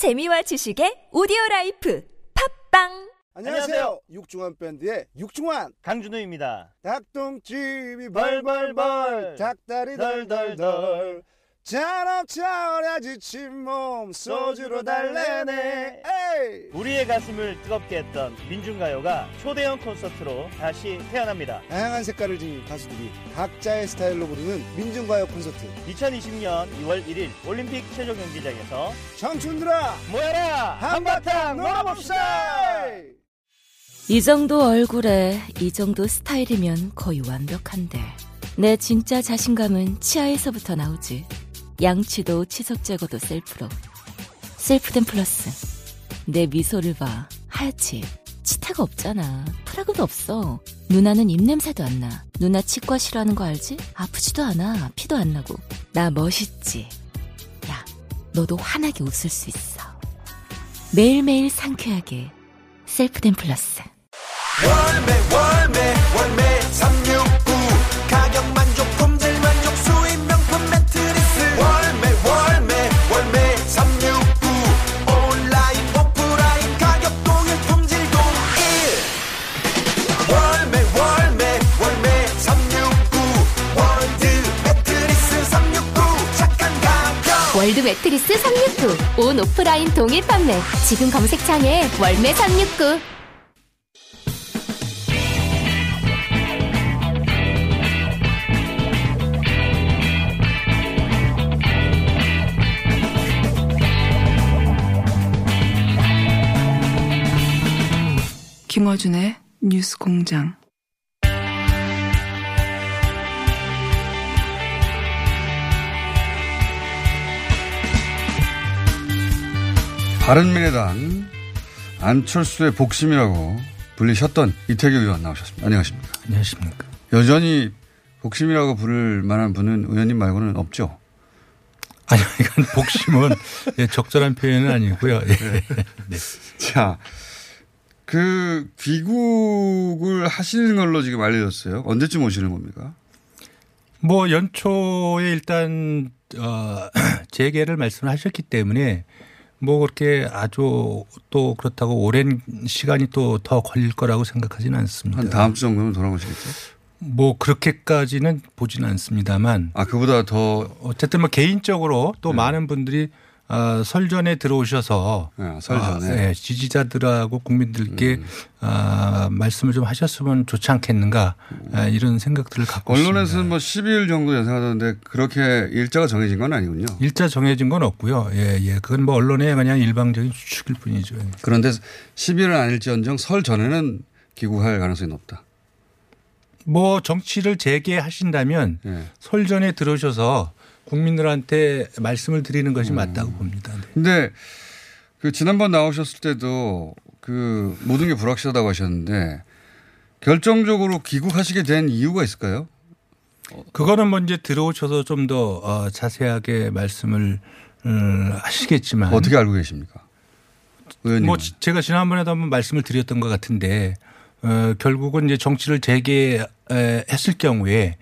재미와 지식의 오디오 라이프 팟빵! 안녕하세요. 육중한 밴드의 육중한 강준호입니다. 닭똥집이 벌벌벌. 닭다리 덜덜덜 잔업철야 지친 몸 소주로 달래네. 에이! 우리의 가슴을 뜨겁게 했던 민중가요가 초대형 콘서트로 다시 태어납니다. 다양한 색깔을 지닌 가수들이 각자의 스타일로 부르는 민중가요 콘서트. 2020년 2월 1일 올림픽 체조 경기장에서 청춘들아 모여라! 한바탕 놀아봅시다! 이 정도 얼굴에 이 정도 스타일이면 거의 완벽한데 내 진짜 자신감은 치아에서부터 나오지 양치도 치석 제거도 셀프로. 셀프덴 플러스. 내 미소를 봐. 하얗지. 치태가 없잖아. 프라그도 없어. 누나는 입냄새도 안 나. 누나 치과 싫어하는 거 알지? 아프지도 않아. 피도 안 나고. 나 멋있지. 야 너도 환하게 웃을 수 있어. 매일매일 상쾌하게. 셀프덴 플러스. 월매 월매 월매 월드 매트리스 369. 온 오프라인 동일 판매. 지금 검색창에 월매 369. 김어준의 뉴스 공장. 바른미래당 안철수의 복심이라고 불리셨던 이태규 의원 나오셨습니다. 안녕하십니까. 안녕하십니까. 여전히 복심이라고 부를 만한 분은 의원님 말고는 없죠. 아니, 이건 복심은 예, 적절한 표현은 아니고요. 예. 네. 자, 그 귀국을 하시는 걸로 지금 알려졌어요. 언제쯤 오시는 겁니까? 뭐 연초에 일단 어, 재개를 말씀하셨기 때문에 뭐 그렇게 아주 또 그렇다고 오랜 시간이 또 더 걸릴 거라고 생각하지는 않습니다. 한 다음 주 정도면 돌아오시겠죠? 뭐 그렇게까지는 보지는 않습니다만 아, 그보다 더 어쨌든 뭐 개인적으로 또 많은 분들이 어, 설 전에 들어오셔서 네, 설 아, 전에. 예, 지지자들하고 국민들께 음. 아, 말씀을 좀 하셨으면 좋지 않겠는가 아, 이런 생각들을 갖고 언론에서는 있습니다. 뭐 12일 정도 예상하던데 그렇게 일자가 정해진 건 아니군요. 일자 정해진 건 없고요. 예, 예. 그건 뭐 언론의 그냥 일방적인 추측일 뿐이죠. 예. 그런데 10일은 아닐지언정 설 전에는 귀국할 가능성이 높다. 뭐 정치를 재개하신다면 예. 설 전에 들어오셔서 국민들한테 말씀을 드리는 음. 것이 맞다고 봅니다. 네. 근데 그 지난번 나오셨을 때도 그 모든 게 불확실하다고 하셨는데 결정적으로 귀국하시게 된 이유가 있을까요? 그거는 뭐 이제 들어오셔서 좀더 어, 자세하게 말씀을 음, 하시겠지만 어떻게 알고 계십니까? 의원님. 뭐 지- 제가 지난번에도 한번 말씀을 드렸던 것 같은데 어, 결국은 이제 정치를 재개했을 경우에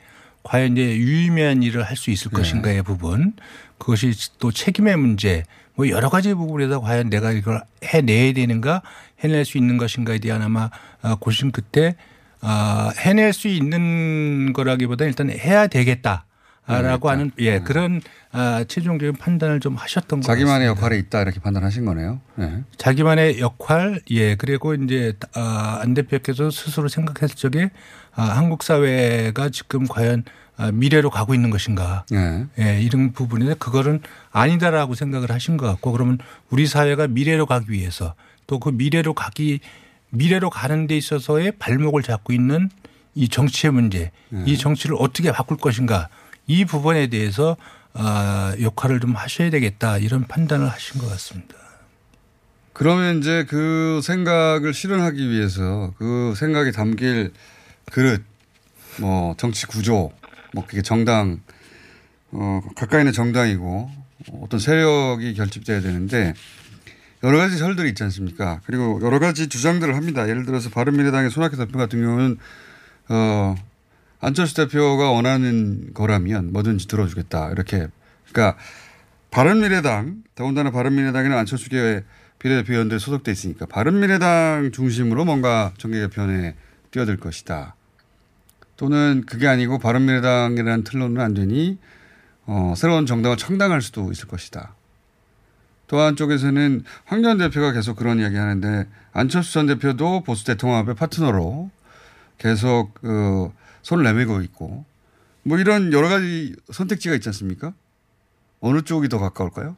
과연 이제 유의미한 일을 할 수 있을 네. 것인가의 부분 그것이 또 책임의 문제 뭐 여러 가지 부분에서 과연 내가 이걸 해내야 되는가 해낼 수 있는 것인가에 대한 아마 아, 고심 끝에 아, 해낼 수 있는 거라기보다 일단 해야 되겠다. 라고 하는 예 그런 아, 최종적인 판단을 좀 하셨던 것 네. 자기만의. 역할이 있다 이렇게 판단하신 거네요. 네. 자기만의 역할, 예, 그리고 이제 아, 안 대표께서 스스로 생각했을 적에 아, 한국 사회가 지금 과연 아, 미래로 가고 있는 것인가. 네. 예, 이런 부분에 그거는 아니다라고 생각을 하신 것 같고 그러면 우리 사회가 미래로 가기 위해서 또 그 미래로 가기 미래로 가는 데 있어서의 발목을 잡고 있는 이 정치의 문제, 이 정치를 어떻게 바꿀 것인가 이 부분에 대해서 아, 역할을 좀 하셔야 되겠다 이런 판단을 하신 것 같습니다. 그러면 이제 그 생각을 실현하기 위해서 그 생각이 담길 그릇, 뭐 정치 구조, 뭐 그게 정당, 어, 가까이 있는 정당이고 어떤 세력이 결집돼야 되는데 여러 가지 설들이 있지 않습니까? 그리고 여러 가지 주장들을 합니다. 예를 들어서 바른미래당의 손학규 대표 같은 경우는 어, 안철수 대표가 원하는 거라면 뭐든지 들어주겠다. 이렇게. 그러니까 바른미래당 더군다나 바른미래당에는 안철수계 비례대표 의원들이 소속돼 있으니까 바른미래당 중심으로 뭔가 정계 개편에 뛰어들 것이다. 또는 그게 아니고 바른미래당이라는 틀로는 안 되니 어, 새로운 정당을 창당할 수도 있을 것이다. 또 한 쪽에서는 황전 대표가 계속 그런 이야기 하는데 안철수 전 대표도 보수 대통합의 파트너로 계속 그 손을 내밀고 있고 뭐 이런 여러 가지 선택지가 있지 않습니까? 어느 쪽이 더 가까울까요?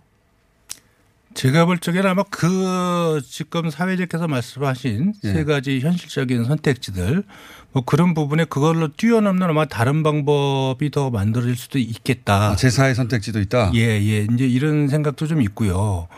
제가 볼 적에는 아마 그 지금 사회자께서 말씀하신 예. 세 가지 현실적인 선택지들 뭐 그런 부분에 그걸로 뛰어넘는 아마 다른 방법이 더 만들어질 수도 있겠다. 아, 제4의 선택지도 있다. 예, 예. 이제 이런 생각도 좀 있고요.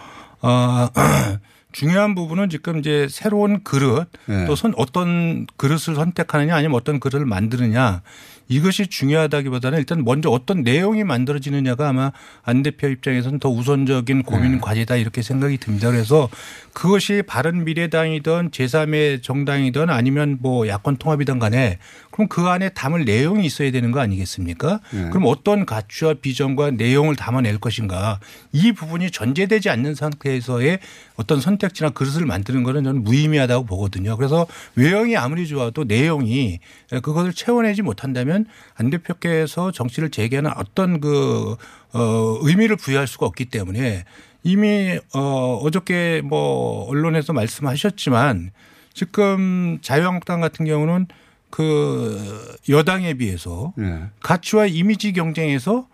어, 중요한 부분은 지금 이제 새로운 그릇 예. 또 선, 어떤 그릇을 선택하느냐 아니면 어떤 그릇을 만드느냐 이것이 중요하다기보다는 일단 먼저 어떤 내용이 만들어지느냐가 아마 안 대표 입장에서는 더 우선적인 고민 네. 과제다 이렇게 생각이 듭니다. 그래서 그것이 바른 미래당이든 제3의 정당이든 아니면 뭐 야권 통합이든 간에 그럼 그 안에 담을 내용이 있어야 되는 거 아니겠습니까? 네. 그럼 어떤 가치와 비전과 내용을 담아낼 것인가 이 부분이 전제되지 않는 상태에서의 어떤 선택지나 그릇을 만드는 거는 저는 무의미하다고 보거든요. 그래서 외형이 아무리 좋아도 내용이 그것을 채워내지 못한다면 안 대표께서 정치를 재개하는 어떤 그 어, 의미를 부여할 수가 없기 때문에 이미 어, 어저께 뭐 언론에서 말씀하셨지만 지금 자유한국당 같은 경우는 그 여당에 비해서 예. 가치와 이미지 경쟁에서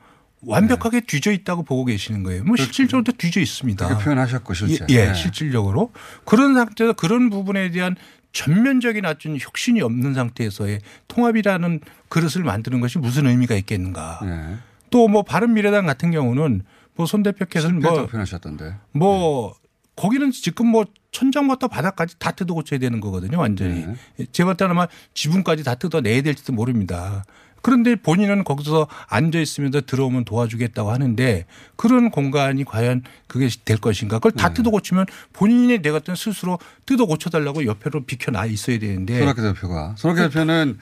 완벽하게 뒤져 있다고 보고 계시는 거예요. 뭐 실질적으로 뒤져 있습니다. 표현하셨고 실제. 예, 예, 예. 실질적으로 그런 상태에서 그런 부분에 대한 전면적인 어떤 혁신이 없는 상태에서의 통합이라는 그릇을 만드는 것이 무슨 의미가 있겠는가. 예. 또뭐 바른 미래당 같은 경우는 뭐 손 대표께서는 뭐, 표현하셨던데. 뭐 거기는 지금 뭐 천장부터 바닥까지 다 뜯어 고쳐야 되는 거거든요, 완전히. 네. 제가 볼 때는 아마 지붕까지 다 뜯어 내야 될지도 모릅니다. 그런데 본인은 거기서 앉아 있으면서 들어오면 도와주겠다고 하는데 그런 공간이 과연 그게 될 것인가? 그걸 네. 다 뜯어 고치면 본인이 내가 어떤 스스로 뜯어 고쳐달라고 옆으로 비켜나 있어야 되는데 손학규 대표가. 손학규 대표는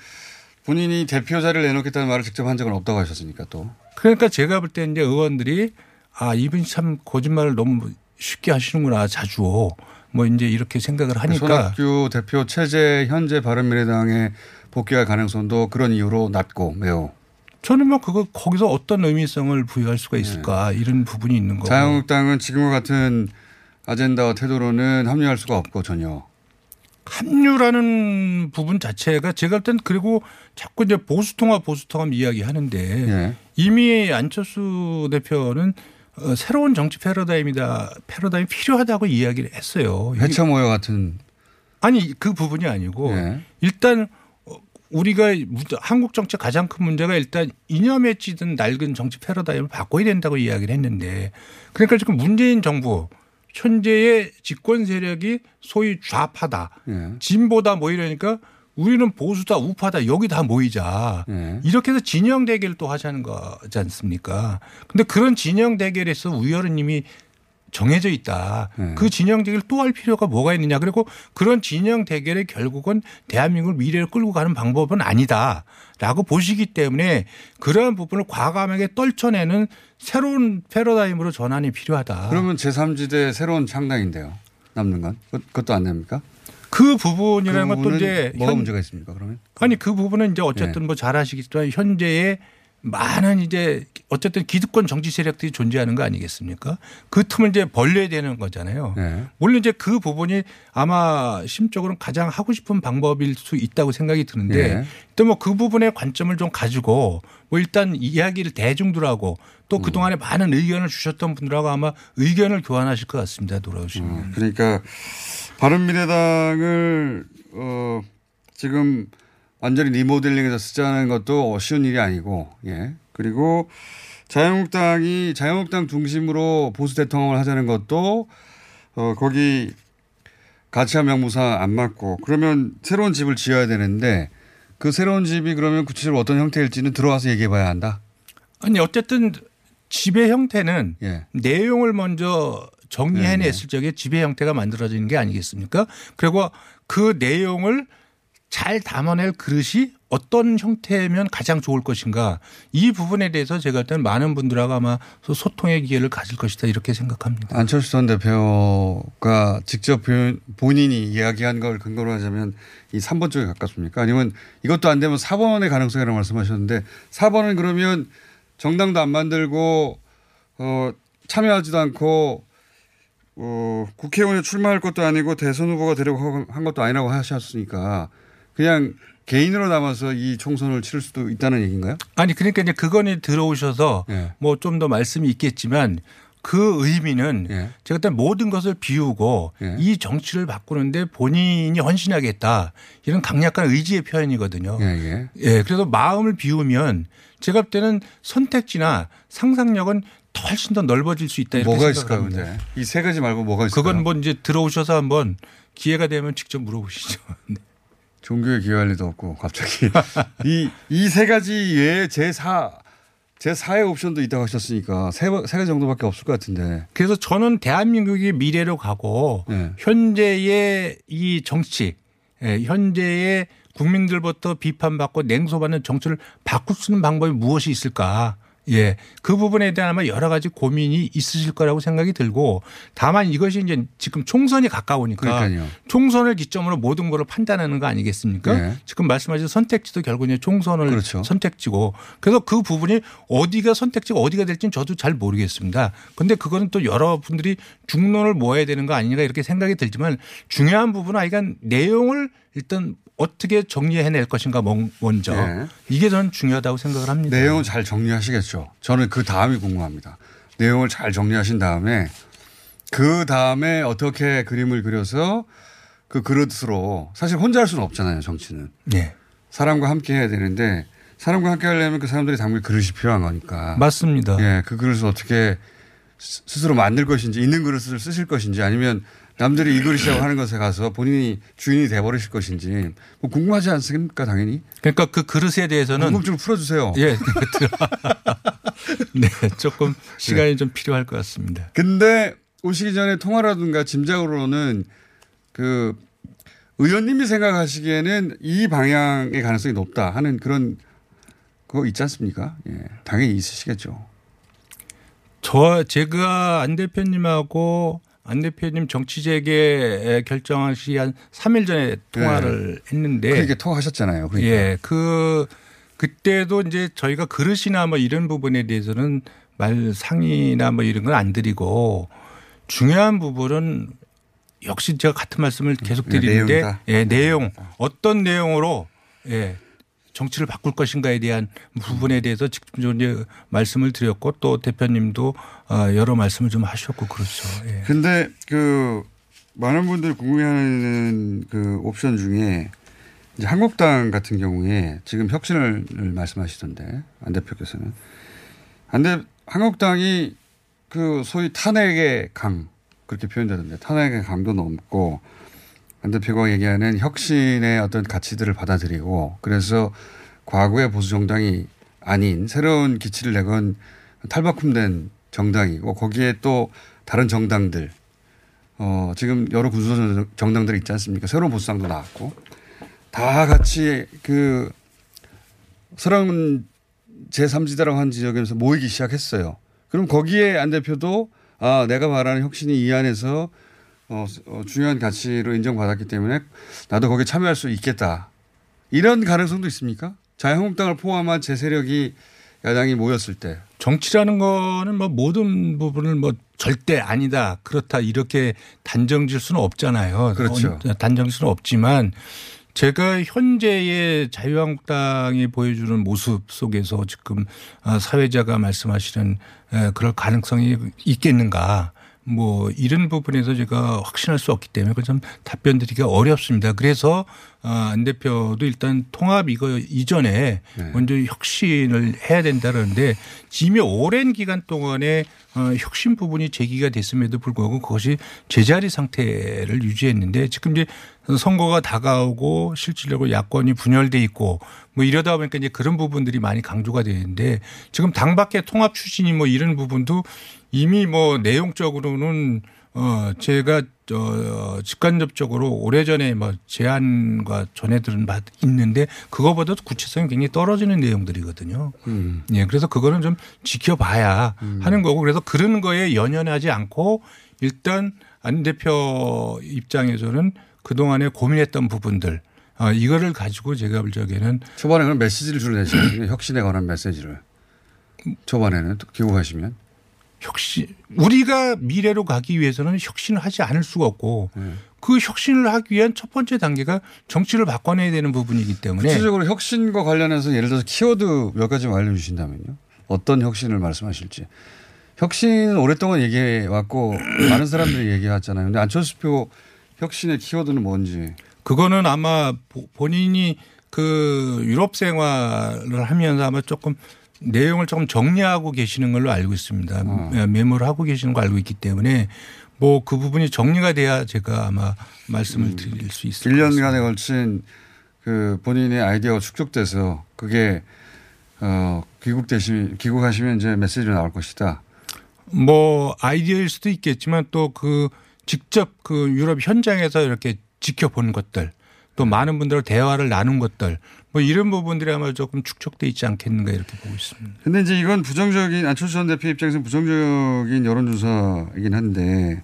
본인이 대표 자리를 내놓겠다는 말을 직접 한 적은 없다고 하셨으니까 또. 그러니까 제가 볼 때 이제 의원들이 아 이분이 참 거짓말을 너무 쉽게 하시는구나 자주 뭐 이제 이렇게 생각을 하니까 손학규 대표 체제 현재 바른미래당에 복귀할 가능성도 그런 이유로 낮고 매우. 저는 뭐 그거 거기서 어떤 의미성을 부여할 수가 있을까 이런 부분이 있는 거고 자유한국당은 지금과 같은 아젠다와 태도로는 합류할 수가 없고 전혀. 합류라는 부분 자체가 제가 볼땐 그리고 자꾸 이제 보수 통합 보수 통합 이야기 하는데 예. 이미 안철수 대표는 어, 새로운 정치 패러다임이다 패러다임이 필요하다고 이야기를 했어요. 해체 모여 같은. 아니 그 부분이 아니고 예. 일단 어, 우리가 한국 정치 가장 큰 문제가 일단 이념에 찌든 낡은 정치 패러다임을 바꿔야 된다고 이야기를 했는데 그러니까 지금 문재인 정부 현재의 집권 세력이 소위 좌파다 예. 진보다 뭐 이러니까 우리는 보수다 우파다 여기 다 모이자 예. 이렇게 해서 진영 대결을 또 하자는 거지 않습니까? 근데 그런 진영 대결에서 우열은 이미 정해져 있다. 네. 그 진영 대결 또 할 필요가 뭐가 있느냐. 그리고 그런 진영 대결의 결국은 대한민국을 미래로 끌고 가는 방법은 아니다라고 보시기 때문에 그러한 부분을 과감하게 떨쳐내는 새로운 패러다임으로 전환이 필요하다. 그러면 제3지대 새로운 창당인데요. 남는 건. 그- 그것도 안 됩니까? 그 부분이라는 그 것도 이제 뭐가 현- 문제가 있습니까 그러면? 아니 그 부분은 이제 어쨌든 네. 뭐잘 아시겠지만 현재의 많은 이제 어쨌든 기득권 정치 세력들이 존재하는 거 아니겠습니까? 그 틈을 이제 벌려야 되는 거잖아요. 네. 물론 이제 그 부분이 아마 심적으로는 가장 하고 싶은 방법일 수 있다고 생각이 드는데 네. 또뭐 그 부분의 관점을 좀 가지고 뭐 일단 이야기를 대중들하고 또 그동안에 많은 의견을 주셨던 분들하고 아마 의견을 교환하실 것 같습니다. 돌아오시면. 그러니까 바른미래당을 어 지금 완전히 리모델링해서 쓰자는 것도 쉬운 일이 아니고 예 그리고 자유한국당이 자유한국당 중심으로 보수 대통령을 하자는 것도 어 거기 가치와 명무상 안 맞고 그러면 새로운 집을 지어야 되는데 그 새로운 집이 그러면 구체적으로 어떤 형태일지는 들어와서 얘기해 봐야 한다. 아니 어쨌든 지배 형태는 예. 내용을 먼저 정리해냈을 적에 지배 형태가 만들어지는 게 아니겠습니까? 그리고 그 내용을 잘 담아낼 그릇이 어떤 형태면 가장 좋을 것인가 이 부분에 대해서 제가 일단 많은 분들하고 아마 소통의 기회를 가질 것이다 이렇게 생각합니다. 안철수 전 대표가 직접 본인이 이야기한 걸 근거로 하자면 이 3번 쪽에 가깝습니까? 아니면 이것도 안 되면 4번의 가능성이라고 말씀하셨는데 4번은 그러면 정당도 안 만들고 어 참여하지도 않고 어 국회의원에 출마할 것도 아니고 대선 후보가 되려고 한 것도 아니라고 하셨으니까 그냥 개인으로 남아서 이 총선을 치를 수도 있다는 얘기인가요? 아니 그러니까 이제 그건이 들어오셔서 예. 뭐좀 더 말씀이 있겠지만 그 의미는 예. 제가 일단 모든 것을 비우고 예. 이 정치를 바꾸는데 본인이 헌신하겠다 이런 강력한 의지의 표현이거든요. 예, 예. 예, 그래서 마음을 비우면 제가 볼 때는 선택지나 상상력은 더 훨씬 더 넓어질 수 있다 이렇게 뭐가 생각을 있을까요, 합니다. 근데? 이세 가지 말고 뭐가 있을까요? 그건 뭐 이제 들어오셔서 한번 기회가 되면 직접 물어보시죠. 네. 종교에 기여할 리도 없고 갑자기 이 이 세 가지 외에 제4 제4의 옵션도 있다고 하셨으니까 세, 세 가지 정도밖에 없을 것 같은데. 그래서 저는 대한민국이 미래로 가고 네. 현재의 이 정치, 예, 현재의 국민들부터 비판받고 냉소받는 정치를 바꿀 수 있는 방법이 무엇이 있을까? 예. 그 부분에 대한 아마 여러 가지 고민이 있으실 거라고 생각이 들고 다만 이것이 이제 지금 총선이 가까우니까 그러니까요. 총선을 기점으로 모든 것을 판단하는 거 아니겠습니까? 네. 지금 말씀하신 선택지도 결국 이제 총선을 그렇죠. 선택지고 그래서 그 부분이 어디가 선택지가 어디가 될지는 저도 잘 모르겠습니다. 근데 그거는 또 여러분들이 중론을 모아야 되는 거 아닌가 이렇게 생각이 들지만 중요한 부분은 아이가 내용을 일단 어떻게 정리해낼 것인가 먼- 먼저 네. 이게 저는 중요하다고 생각을 합니다. 내용을 잘 정리하시겠죠. 저는 그 다음이 궁금합니다. 내용을 잘 정리하신 다음에 그 다음에 어떻게 그림을 그려서 그 그릇으로 사실 혼자 할 수는 없잖아요. 정치는. 네. 사람과 함께 해야 되는데 사람과 함께 하려면 그 사람들이 담길 그릇이 필요한 거니까. 맞습니다. 예, 그 그릇을 어떻게 스- 스스로 만들 것인지 있는 그릇을 쓰실 것인지 아니면 남들이 이 그릇이라고 하는 것에 가서 본인이 주인이 돼버리실 것인지 뭐 궁금하지 않습니까 당연히 그러니까 그 그릇에 대해서는 궁금증을 풀어주세요. 예. 네. 조금 시간이 좀 필요할 것 같습니다. 근데 오시기 전에 통화라든가 짐작으로는 그 의원님이 생각하시기에는 이 방향의 가능성이 높다 하는 그런 그거 있지 않습니까? 예, 당연히 있으시겠죠. 저 제가 안 대표님하고 안 대표님 정치 재개 결정하시 한 3일 전에 통화를 했는데 그렇게 통화하셨잖아요. 그러니까. 예, 그 그때도 이제 저희가 그릇이나 뭐 이런 부분에 대해서는 말 상의나 뭐 이런 건 안 드리고 중요한 부분은 역시 제가 같은 말씀을 계속 네, 드리는데 내용이다. 예, 내용 어떤 내용으로 예, 정치를 바꿀 것인가에 대한 부분에 대해서 직접적으로 말씀을 드렸고 또 대표님도 어, 여러 말씀을 좀 하셨고 그렇죠. 예. 근데 그 많은 분들이 궁금해하는 그 옵션 중에 이제 한국당 같은 경우에 지금 혁신을 말씀하시던데 안 대표께서는 안대 한국당이 그 소위 탄핵의 강 그렇게 표현되던데 탄핵의 강도 넘고 안 대표가 얘기하는 혁신의 어떤 가치들을 받아들이고 그래서 과거의 보수 정당이 아닌 새로운 기치를 내건 탈바꿈된 정당이고 거기에 또 다른 정당들 어 지금 여러 구조 정당들이 있지 않습니까? 새로운 보수당도 나왔고 다 같이 그 새로운 제3지대라고 한 지역에서 모이기 시작했어요. 그럼 거기에 안 대표도 아 내가 말하는 혁신이 이 안에서 어, 어, 중요한 가치로 인정받았기 때문에 나도 거기에 참여할 수 있겠다. 이런 가능성도 있습니까? 자유한국당을 포함한 제 세력이 야당이 모였을 때. 정치라는 거는 뭐 모든 부분을 뭐 절대 아니다 그렇다 이렇게 단정질 수는 없잖아요. 그렇죠. 어, 단정질 수는 없지만 제가 현재의 자유한국당이 보여주는 모습 속에서 지금 아, 사회자가 말씀하시는 에, 그럴 가능성이 있겠는가. 뭐 이런 부분에서 제가 확신할 수 없기 때문에 그좀 답변 드리기가 어렵습니다. 그래서 아, 안 대표도 일단 통합 이거 이전에 네. 먼저 혁신을 해야 된다는데 이미 오랜 기간 동안에 어, 혁신 부분이 제기가 됐음에도 불구하고 그것이 제자리 상태를 유지했는데 지금 이제 선거가 다가오고 실질적으로 야권이 분열돼 있고 뭐 이러다 보니까 이제 그런 부분들이 많이 강조가 되는데 지금 당 밖의 통합 추진이 뭐 이런 부분도 이미 뭐 내용적으로는 어 제가 어 직간접적으로 오래전에 뭐 제안과 전해 들은 바 있는데 그거보다도 구체성이 굉장히 떨어지는 내용들이거든요. 음. 예, 그래서 그거는 좀 지켜봐야 하는 거고 그래서 그런 거에 연연하지 않고 일단 안 대표 입장에서는 그동안에 고민했던 부분들 어, 이거를 가지고 제가 볼 적에는 초반에 그런 메시지를 주로 내시거든요. 혁신에 관한 메시지를. 초반에는 또 기억하시면. 혁신 우리가 미래로 가기 위해서는 혁신을 하지 않을 수가 없고 네. 그 혁신을 하기 위한 첫 번째 단계가 정치를 바꿔내야 되는 부분이기 때문에 구체적으로 혁신과 관련해서 예를 들어서 키워드 몇 가지 알려주신다면요. 어떤 혁신을 말씀하실지. 혁신은 오랫동안 얘기해 왔고 많은 사람들이 얘기해 왔잖아요. 근데 안철수 표 혁신의 키워드는 뭔지. 그거는 아마 보- 본인이 그 유럽 생활을 하면서 아마 조금 내용을 조금 정리하고 계시는 걸로 알고 있습니다. 예, 메모를 하고 계시는 거 알고 있기 때문에 뭐 그 부분이 정리가 돼야 제가 아마 말씀을 드릴 수 있을 것 같습니다. 1년간에 걸친 그 본인의 아이디어가 축적돼서 그게 어 귀국 되시 귀국하시면 이제 메시지로 나올 것이다. 뭐 아이디어일 수도 있겠지만 또 그 직접 그 유럽 현장에서 이렇게 지켜본 것들 또 많은 분들과 대화를 나눈 것들 뭐 이런 부분들이 아마 조금 축적돼 있지 않겠는가 이렇게 보고 있습니다. 근데 이제 이건 부정적인 안철수 전 대표 입장에서는 부정적인 여론조사이긴 한데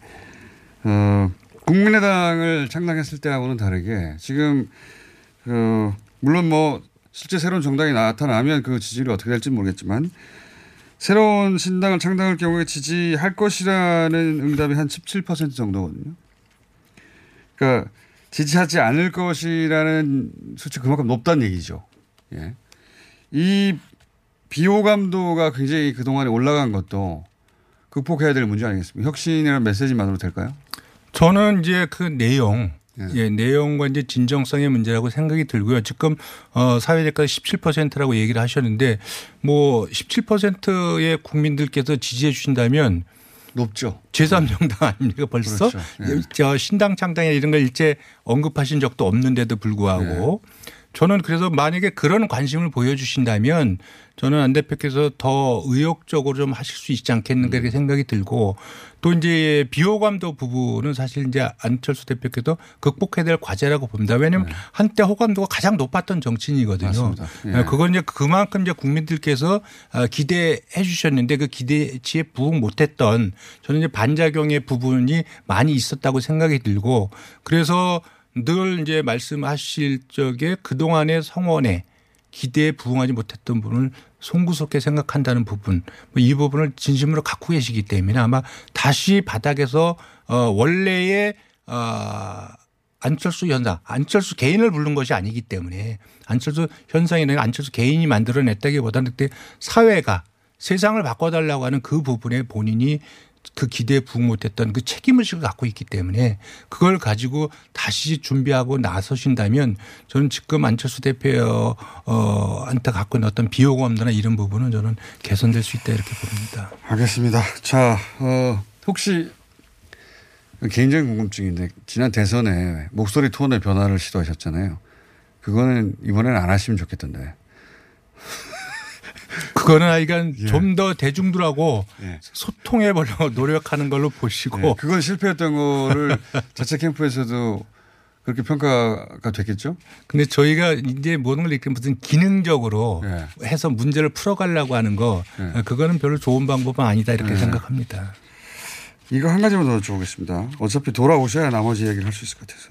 어 국민의당을 창당했을 때하고는 다르게 지금 그 물론 뭐 실제 새로운 정당이 나타나면 그 지지율이 어떻게 될지 모르겠지만 새로운 신당을 창당할 경우에 지지할 것이라는 응답이 한 17% 정도거든요. 그러니까 지지하지 않을 것이라는 수치 그만큼 높다는 얘기죠. 예. 이 비호감도가 굉장히 그동안에 올라간 것도 극복해야 될 문제 아니겠습니까? 혁신이라는 메시지만으로 될까요? 저는 이제 그 내용 예. 예, 내용과 이제 진정성의 문제라고 생각이 들고요. 지금 어 사회대가 17%라고 얘기를 하셨는데 뭐 17%의 국민들께서 지지해 주신다면 높죠. 제3정당 아닙니까 벌써? 그렇죠. 예. 저 신당 창당이나 이런 걸 일제 언급하신 적도 없는데도 불구하고 네. 저는 그래서 만약에 그런 관심을 보여주신다면 저는 안 대표께서 더 의욕적으로 좀 하실 수 있지 않겠는가 이렇게 생각이 들고 또 이제 비호감도 부분은 사실 이제 안철수 대표께서 극복해야 될 과제라고 봅니다. 왜냐하면 한때 호감도가 가장 높았던 정치인이거든요. 네. 예. 그건 이제 그만큼 이제 국민들께서 아, 기대해 주셨는데 그 기대치에 부응 못했던 저는 이제 반작용의 부분이 많이 있었다고 생각이 들고 그래서 늘 이제 말씀하실 적에 그동안의 성원에 기대에 부응하지 못했던 부분을 송구스럽게 생각한다는 부분 뭐 이 부분을 진심으로 갖고 계시기 때문에 아마 다시 바닥에서 어 원래의 어 안철수 현상, 안철수 개인을 부른 것이 아니기 때문에 안철수 현상이나 안철수 개인이 만들어냈다기보다는 그때 사회가 세상을 바꿔달라고 하는 그 부분에 본인이 그 기대에 부응 못했던 그 책임의식을 갖고 있기 때문에 그걸 가지고 다시 준비하고 나서신다면 저는 지금 안철수 대표 어, 한테 갖고 있는 어떤 비호감도나 이런 부분은 저는 개선될 수 있다 이렇게 봅니다. 알겠습니다. 자, 어, 혹시 개인적인 궁금증인데 지난 대선에 목소리 톤의 변화를 시도하셨잖아요. 그거는 이번에는 안 하시면 좋겠던데. 그거는 하여간 좀더 대중들하고 예. 소통해 보려고 노력하는 걸로 보시고 네, 그건 실패했던 거를 자체 캠프에서도 그렇게 평가가 됐겠죠? 근데 저희가 이제 모든 걸 이렇게 무슨 기능적으로 예. 해서 문제를 풀어가려고 하는 거 예. 그거는 별로 좋은 방법은 아니다 이렇게 예. 생각합니다. 이거 한 가지만 더 여쭤보겠습니다. 어차피 돌아오셔야 나머지 얘기를 할 수 있을 것 같아서.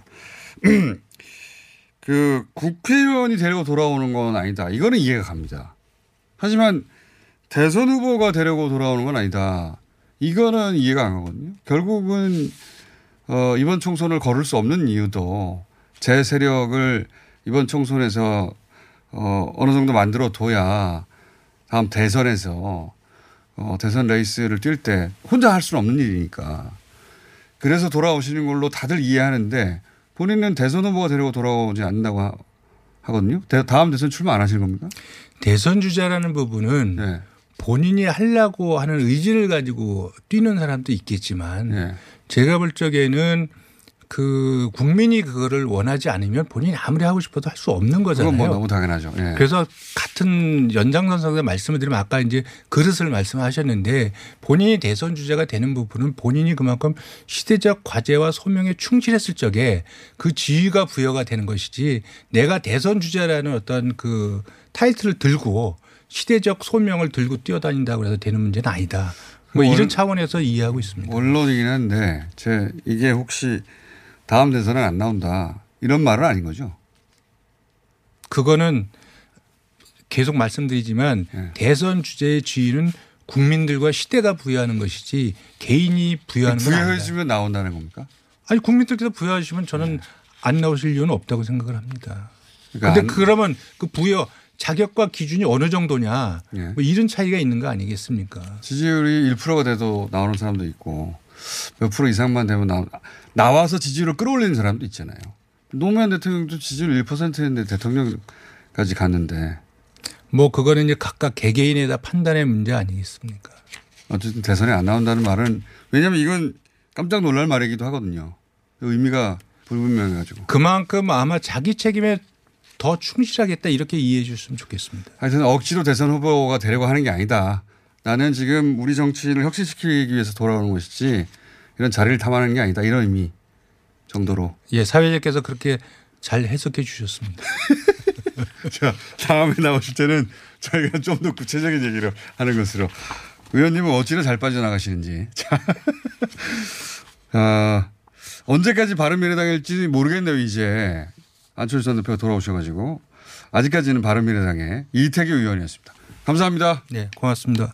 그 국회의원이 데리고 돌아오는 건 아니다. 이거는 이해가 갑니다. 하지만 대선 후보가 데리고 돌아오는 건 아니다. 이거는 이해가 안 가거든요. 결국은 어, 이번 총선을 거를 수 없는 이유도 제 세력을 이번 총선에서 어, 어느 정도 만들어 둬야 다음 대선에서 어, 대선 레이스를 뛸 때 혼자 할 수는 없는 일이니까. 그래서 돌아오시는 걸로 다들 이해하는데 본인은 대선 후보가 데리고 돌아오지 않는다고 하, 하거든요. 대- 다음 대선 출마 안 하시는 겁니까? 대선 주자라는 부분은 네. 본인이 하려고 하는 의지를 가지고 뛰는 사람도 있겠지만 네. 제가 볼 적에는 그 국민이 그거를 원하지 않으면 본인이 아무리 하고 싶어도 할 수 없는 거잖아요. 그건 뭐 너무 당연하죠. 예. 그래서 같은 연장선상에 말씀을 드리면 아까 이제 그릇을 말씀하셨는데 본인이 대선 주자가 되는 부분은 본인이 그만큼 시대적 과제와 소명에 충실했을 적에 그 지위가 부여가 되는 것이지 내가 대선 주자라는 어떤 그 타이틀을 들고 시대적 소명을 들고 뛰어다닌다고 해서 되는 문제는 아니다. 뭐 원- 이런 차원에서 이해하고 있습니다. 원론이긴 한데 제 이게 혹시 다음 대선은 안 나온다 이런 말은 아닌 거죠. 그거는 계속 말씀드리지만 네. 대선 주제의 지위는 국민들과 시대가 부여하는 것이지 개인이 부여하는 건. 부여해주면 나온다는 겁니까? 아니 국민들께서 부여하시면 저는 안 나오실 이유는 없다고 생각을 합니다. 그러니까 근데 안- 그러면 그 부여 자격과 기준이 어느 정도냐 예. 뭐 이런 차이가 있는 거 아니겠습니까? 지지율이 1%가 돼도 나오는 사람도 있고 몇 프로 이상만 되면 나, 나와서 지지율을 끌어올리는 사람도 있잖아요. 노무현 대통령도 지지율 1%였는데 대통령까지 갔는데 뭐 그거는 이제 각각 개개인에 다 판단의 문제 아니겠습니까? 어쨌든 대선에 안 나온다는 말은 왜냐하면 이건 깜짝 놀랄 말이기도 하거든요. 의미가 불분명해가지고. 그만큼 아마 자기 책임에 더 충실하겠다 이렇게 이해해 주셨으면 좋겠습니다. 하여튼 억지로 대선 후보가 되려고 하는 게 아니다. 나는 지금 우리 정치인을 혁신시키기 위해서 돌아오는 것이지 이런 자리를 탐하는 게 아니다. 이런 의미 정도로. 예, 사회자께서 그렇게 잘 해석해 주셨습니다. 자, 다음에 나오실 때는 저희가 좀 더 구체적인 얘기를 하는 것으로. 의원님은 어찌나 잘 빠져나가시는지. 자, 아, 언제까지 바른미래당일지 모르겠네요, 이제. 안철수 전 대표가 돌아오셔가지고. 아직까지는 바른미래당의 이태규 의원이었습니다. 감사합니다. 네, 고맙습니다.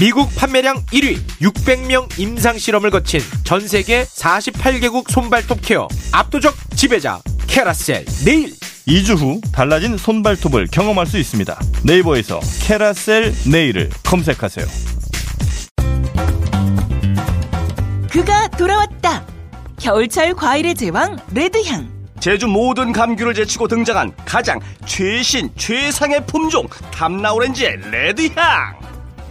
미국 판매량 1위 600명 임상 실험을 거친 전 세계 48개국 손발톱 케어 압도적 지배자 캐라셀 네일 2주 후 달라진 손발톱을 경험할 수 있습니다 네이버에서 캐라셀 네일을 검색하세요 그가 돌아왔다. 겨울철 과일의 제왕 레드향. 제주 모든 감귤을 제치고 등장한 가장 최신 최상의 품종 탐나오렌지의 레드향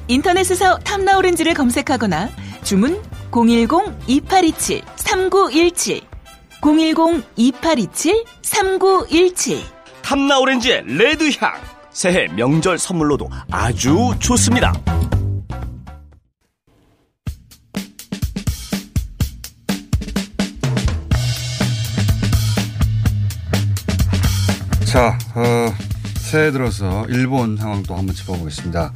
인터넷에서 탐나오렌지를 검색하거나 주문 010-2827-3917 010-2827-3917 탐나오렌지의 레드향. 새해 명절 선물로도 아주 좋습니다. 자, 어, 새해 들어서 일본 상황도 한번 짚어보겠습니다.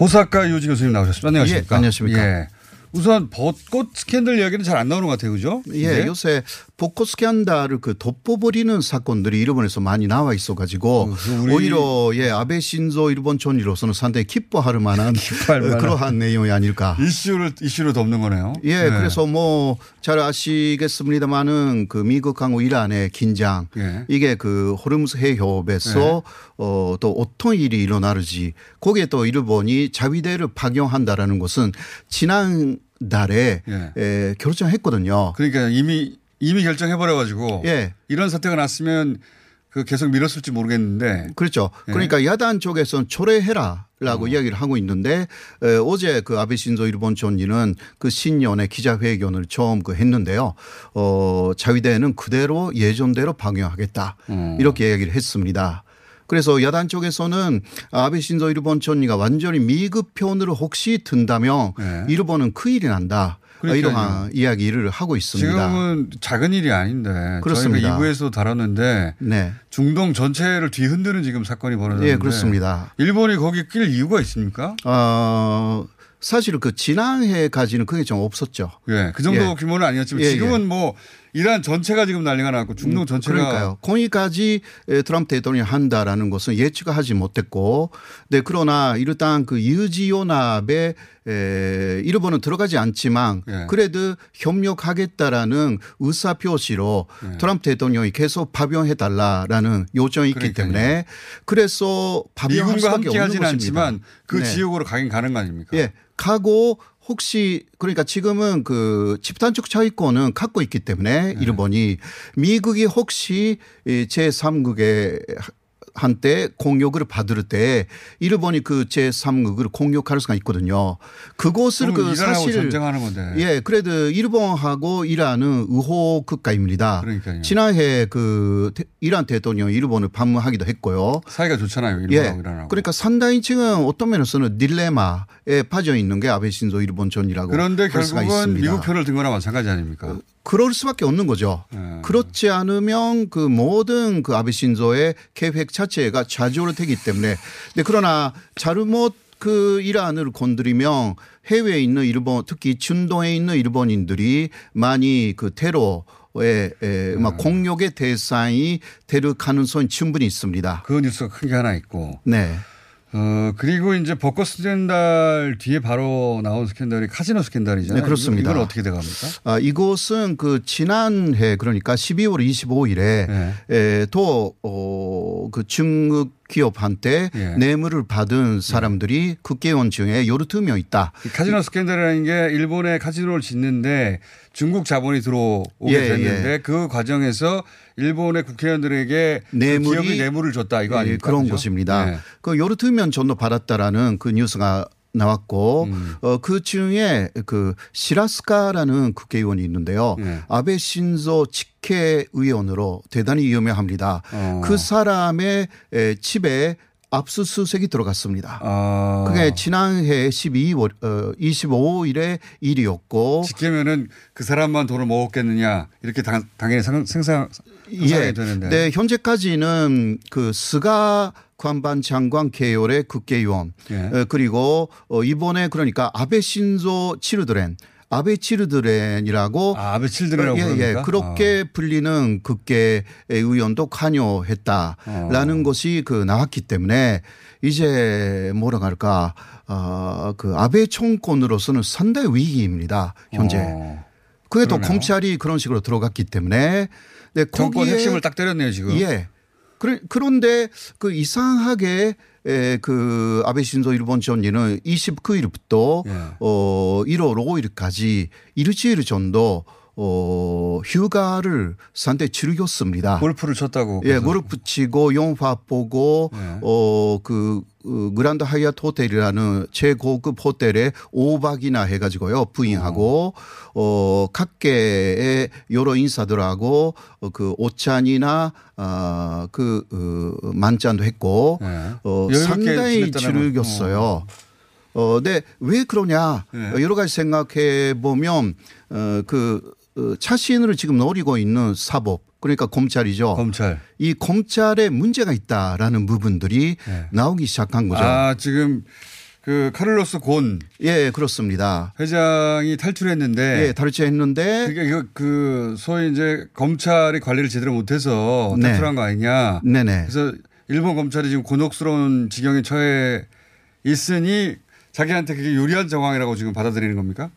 호사카 유지 교수님 나오셨습니다. 안녕하십니까? 예, 안녕하십니까? 예. 우선 벚꽃 스캔들 이야기는 잘 안 나오는 것 같아요. 그죠? 예, 네. 요새 벚꽃 스캔들을 그 돋보버리는 사건들이 일본에서 많이 나와 있어 가지고 우리- 오히려 예 아베 신조 일본 총리로서는 상당히 기뻐할 만한 만한. 그러한 내용이 아닐까. 이슈를 이슈로 덮는 거네요. 예, 네. 그래서 뭐 잘 아시겠습니다만은 그 미국하고 이란의 긴장 예. 이게 그 호르무스 해협에서 네. 어, 또 어떤 일이 일어나는지 거기에 또 일본이 자위대를 파견한다라는 것은 지난 달에 예. 에, 결정했거든요. 그러니까 이미 이미 결정해 버려 가지고 예. 이런 사태가 났으면 그 계속 미뤘을지 모르겠는데 그렇죠. 예. 그러니까 야단 쪽에서는 초래해라 라고 이야기를 하고 있는데 에, 어제 그 아베 신조 일본 총리는 그 신년에 기자회견을 처음 그 했는데요. 어, 자위대는 그대로 예전대로 방영하겠다 음. 이렇게 이야기를 했습니다. 그래서 야단 쪽에서는 아베 신조 일본 총리가 완전히 미국 편으로 혹시 든다면 네. 일본은 큰일이 난다. 그러니까요. 이러한 이야기를 하고 있습니다. 지금은 작은 일이 아닌데 그렇습니다. 저희가 2부에서 다뤘는데 네. 중동 전체를 뒤흔드는 지금 사건이 벌어졌는데 예, 그렇습니다. 일본이 거기 낄 이유가 있습니까? 어, 사실 그 지난해까지는 그게 좀 없었죠. 예, 그 정도 예. 규모는 아니었지만 예, 지금은 예. 뭐 이란 전체가 지금 난리가 났고 중동 전체가 그러니까요. 거기까지 에, 트럼프 대통령이 한다라는 것은 예측하지 못했고, 네 그러나 일단 그 유지연합에 에, 일본은 들어가지 않지만 예. 그래도 협력하겠다라는 의사 표시로 예. 트럼프 대통령이 계속 파병해 달라라는 요청이 있기 때문에 그래서 파병할 수밖에 함께 없는 것입니다. 않지만 그 네. 지역으로 가긴 가는 거 아닙니까? 예. 가고 혹시 그러니까 지금은 그 집단적 차이권은 갖고 있기 때문에 일본이 미국이 혹시 제3국의 한때 공격을 받을 때 일본이 그 제3국을 공격할 수가 있거든요. 그럼 그 사실 전쟁하는 건데. 예, 그래도 일본하고 이란은 의호 국가입니다. 그러니까요. 지난해 그 대- 이란 대통령이 일본을 방문하기도 했고요. 사이가 좋잖아요. 일본하고 예. 이란하고. 그러니까 상당히 지금 어떤 면에서는 딜레마에 빠져 있는 게 아베 신조 일본 전이라고 그런데 결국은 있습니다. 미국 편을 든 거나 마찬가지 아닙니까? 그럴 수밖에 없는 거죠. 예. 그렇지 않으면 그 모든 그 아베 신조의 계획 자체가 좌지우지되기 때문에. 근데 그러나 잘못 그 이란을 건드리면 해외에 있는 일본 특히 중동에 있는 일본인들이 많이 그 테러 에 에, 막 공격의 대상이 될 가능성이 충분히 있습니다. 그 뉴스가 큰 게 하나 있고. 네. 어, 그리고 이제 벚꽃 스캔들 뒤에 바로 나온 스캔들이 카지노 스캔들이잖아요. 네, 그렇습니다. 이건 어떻게 돼갑니까? 아, 이곳은 그 지난해 그러니까 12월 25일에 네. 에, 또, 어, 그 중국 기업한테 예. 뇌물을 받은 사람들이 국회의원 중에 12명 있다. 이 카지노 스캔들이라는 게 일본에 카지노를 짓는데 중국 자본이 들어오게 예, 됐는데 예. 그 과정에서 일본의 국회의원들에게 그 뇌물이 기업이 뇌물을 줬다 이거 예, 아닙니까? 그런? 것입니다. 네. 그 12명 정도 받았다라는 그 뉴스가 나왔고 음. 어, 그 중에 그 시라스카라는 국회의원이 있는데요. 예. 아베 신조 직계 의원으로 대단히 유명합니다. 어. 그 사람의 에, 집에 압수수색이 들어갔습니다. 아. 그게 지난해 12월 어, 25일의 일이었고 직계면은 그 사람만 돈을 먹었겠느냐 이렇게 당, 당연히 상, 생상 상상이 예. 되는데. 네, 현재까지는 그 스가 관반 장관 계열의 국회의원 예. 어, 그리고 어, 이번에 그러니까 아베 신조 치르드렌 아베 치르드렌이라고 아, 아베 칠드렌이라고 예, 예. 부릅니까? 그렇게 불리는 국회 의원도 관여했다라는 어. 것이 그 나왔기 때문에 이제 뭐라 할까 어그 아베 총권으로서는 상당히 위기입니다 현재. 어. 그게 또. 검찰이 그런 식으로 들어갔기 때문에 네, 정권 거기에 핵심을 딱 때렸네요 지금. 예. 그런데 그 이상하게 에, 그 아베 신조 일본 전리는 29일부터 예. 어 1월 5일까지 일주일 정도 어 휴가를 상대 즐겼습니다. 골프를 쳤다고. 예. 무릎 붙이고 영화 보고 예. 어그 어, 그란드 하이아트 호텔이라는 최고급 호텔에 5박이나 해가지고요 부인하고 어 각계의 여러 인사들하고 어, 그 오찬이나 아그 어, 만찬도 했고 예. 어 상당히 즐겼어요. 어, 네, 왜 그러냐. 네. 어, 여러 가지 생각해 보면, 어, 그, 어, 차신을 지금 노리고 있는 사법, 그러니까 검찰이죠. 검찰. 이 검찰에 문제가 있다라는 부분들이 네. 나오기 시작한 거죠. 아 지금 그 카를로스 곤 예, 그렇습니다. 회장이 탈출했는데 예, 다르지 했는데. 그게 그, 그 소위 이제 검찰이 관리를 제대로 못해서 네. 탈출한 거 아니냐. 네네. 그래서 일본 검찰이 지금 곤혹스러운 지경에 처해 있으니 자기한테 그게 유리한 정황이라고 지금 받아들이는 겁니까?